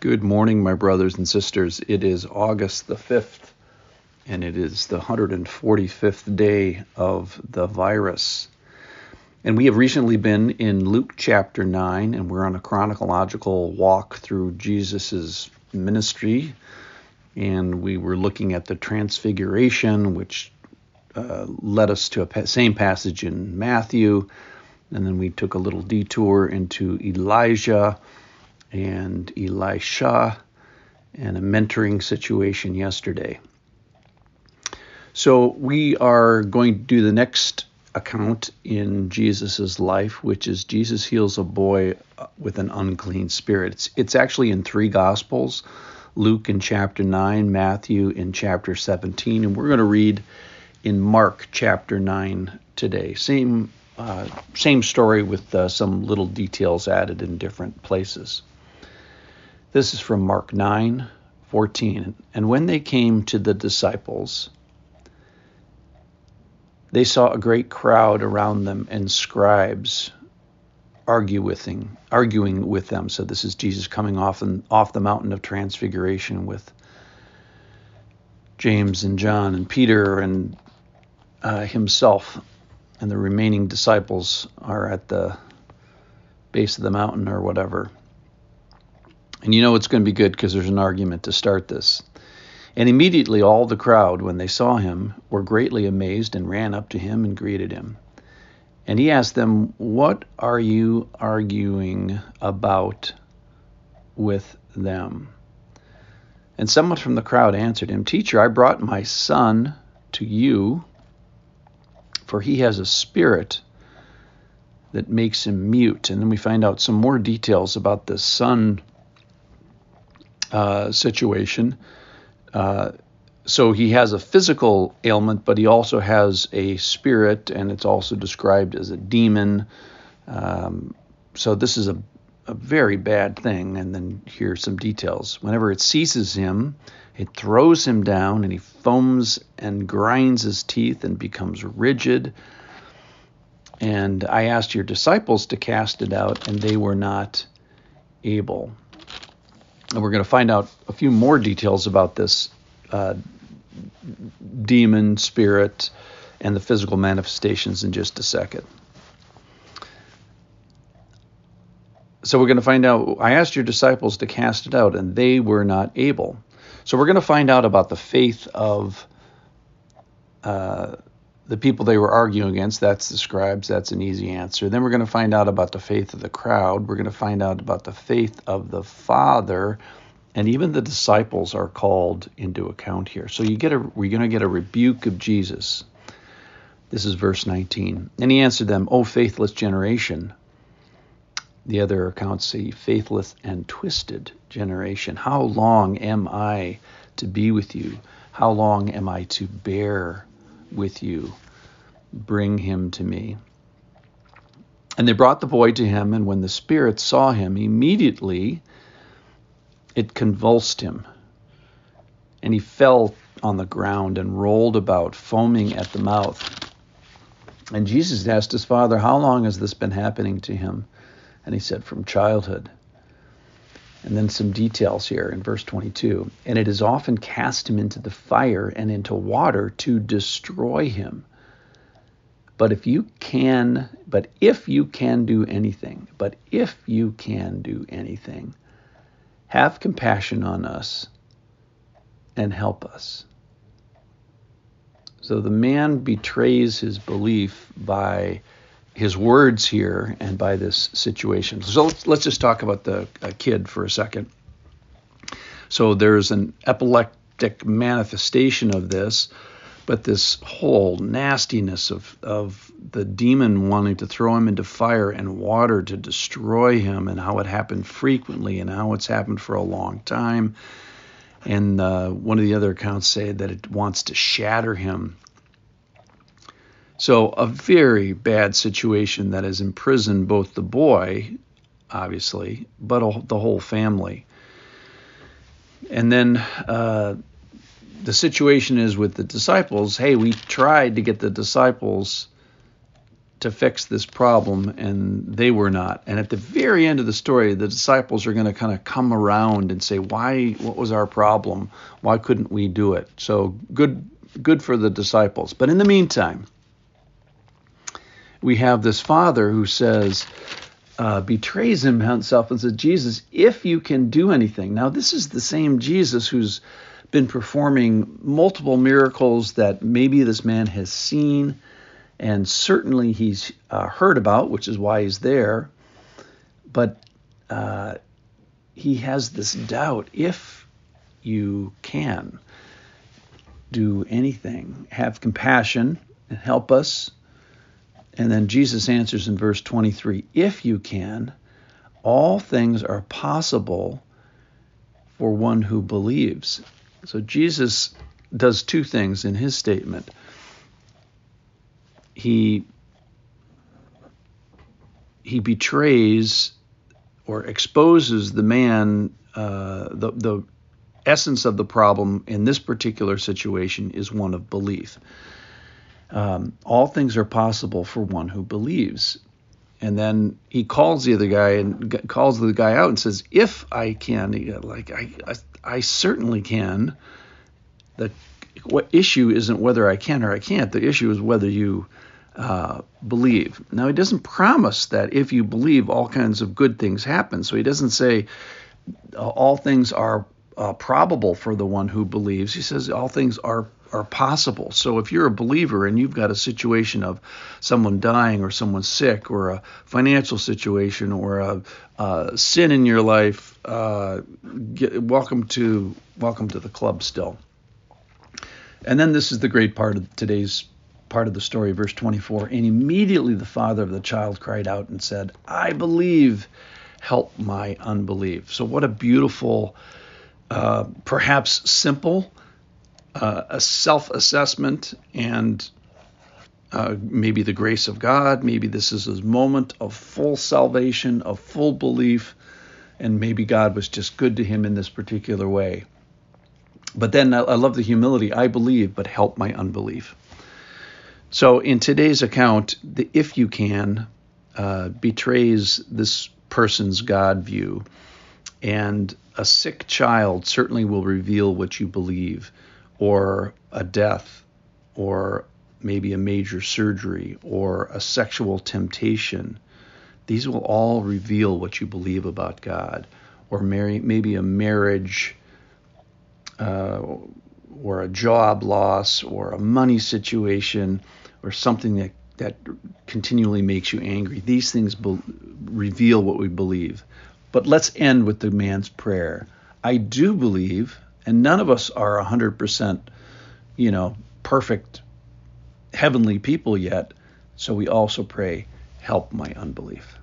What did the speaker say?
Good morning, my brothers and sisters. It is August the 5th, and it is the 145th day of the virus. And we have recently been in Luke chapter 9, and we're on a chronological walk through Jesus' ministry. And we were looking at the transfiguration, which uh, led us to a same passage in Matthew. And then we took a little detour into Elijah and Elisha and a mentoring situation yesterday. So we are going to do the next account in Jesus' life, which is Jesus heals a boy with an unclean spirit. It's, it's actually in three Gospels Luke in chapter 9, Matthew in chapter 17, and we're going to read in Mark chapter 9 today. Same, uh, same story with uh, some little details added in different places. This is from Mark 9 14. And when they came to the disciples, they saw a great crowd around them and scribes argue with arguing with them. So this is Jesus coming off and off the mountain of transfiguration with James and John and Peter and uh, himself and the remaining disciples are at the base of the mountain or whatever. And you know it's going to be good because there's an argument to start this. And immediately all the crowd, when they saw him, were greatly amazed and ran up to him and greeted him. And he asked them, What are you arguing about with them? And someone from the crowd answered him, Teacher, I brought my son to you, for he has a spirit that makes him mute. And then we find out some more details about this son uh, situation. Uh, so he has a physical ailment, but he also has a spirit, and it's also described as a demon. Um, so this is a, a very bad thing. And then here are some details. Whenever it seizes him, it throws him down, and he foams and grinds his teeth and becomes rigid. And I asked your disciples to cast it out, and they were not able. And we're going to find out a few more details about this uh, demon spirit and the physical manifestations in just a second. So we're going to find out. I asked your disciples to cast it out, and they were not able. So we're going to find out about the faith of uh, the people they were arguing against. That's the scribes. That's an easy answer. Then we're going to find out about the faith of the crowd. We're going to find out about the faith of the Father. And even the disciples are called into account here. So you get a we're going to get a rebuke of Jesus. This is verse 19. And he answered them, O faithless generation. The other accounts say faithless and twisted generation. How long am I to be with you? How long am I to bear with you. Bring him to me. And they brought the boy to him, and when the spirit saw him, immediately it convulsed him. And he fell on the ground and rolled about, foaming at the mouth. And Jesus asked his father, How long has this been happening to him? And he said, From childhood. And then some details here in verse 22. And it has often cast him into the fire and into water to destroy him. But if you can, but if you can do anything, but if you can do anything, have compassion on us and help us. So the man betrays his belief by his words here and by this situation. So let's, let's just talk about the uh, kid for a second. So there's an epileptic manifestation of this, but this whole nastiness of, of the demon wanting to throw him into fire and water to destroy him, and how it happened frequently, and how it's happened for a long time. And uh, one of the other accounts say that it wants to shatter him so, a very bad situation that has imprisoned both the boy, obviously, but the whole family. And then uh, the situation is with the disciples hey, we tried to get the disciples to fix this problem, and they were not. And at the very end of the story, the disciples are going to kind of come around and say, "Why? What was our problem? Why couldn't we do it?" So good, good for the disciples. But in the meantime, we have this father who says, uh, betrays himself and says, "Jesus, if you can do anything." Now, this is the same Jesus who's been performing multiple miracles that maybe this man has seen and certainly he's uh, heard about, which is why he's there. But uh, he has this doubt if you can do anything, have compassion and help us. And then Jesus answers in verse 23 if you can, all things are possible for one who believes. So Jesus does two things in his statement he he betrays or exposes the man uh, the the essence of the problem in this particular situation is one of belief. Um, all things are possible for one who believes. And then he calls the other guy and calls the guy out and says, "If I can, like I, I, I certainly can." The what issue isn't whether I can or I can't. The issue is whether you uh, believe. Now, he doesn't promise that if you believe, all kinds of good things happen. So he doesn't say all things are uh, probable for the one who believes. He says all things are are possible. So if you're a believer and you've got a situation of someone dying or someone sick or a financial situation or a, a sin in your life, uh, get, welcome to welcome to the club still. And then this is the great part of today's part of the story, verse 24. And immediately the father of the child cried out and said, I believe, help my unbelief. So, what a beautiful, uh, perhaps simple, uh, a self assessment and uh, maybe the grace of God. Maybe this is a moment of full salvation, of full belief, and maybe God was just good to him in this particular way. But then I love the humility. I believe, but help my unbelief. So in today's account, the if you can uh, betrays this person's God view, and a sick child certainly will reveal what you believe, or a death, or maybe a major surgery, or a sexual temptation. These will all reveal what you believe about God, or maybe a marriage. Uh, or a job loss or a money situation or something that, that continually makes you angry. These things be- reveal what we believe. But let's end with the man's prayer. I do believe, and none of us are 100%, you know, perfect heavenly people yet. So we also pray, help my unbelief.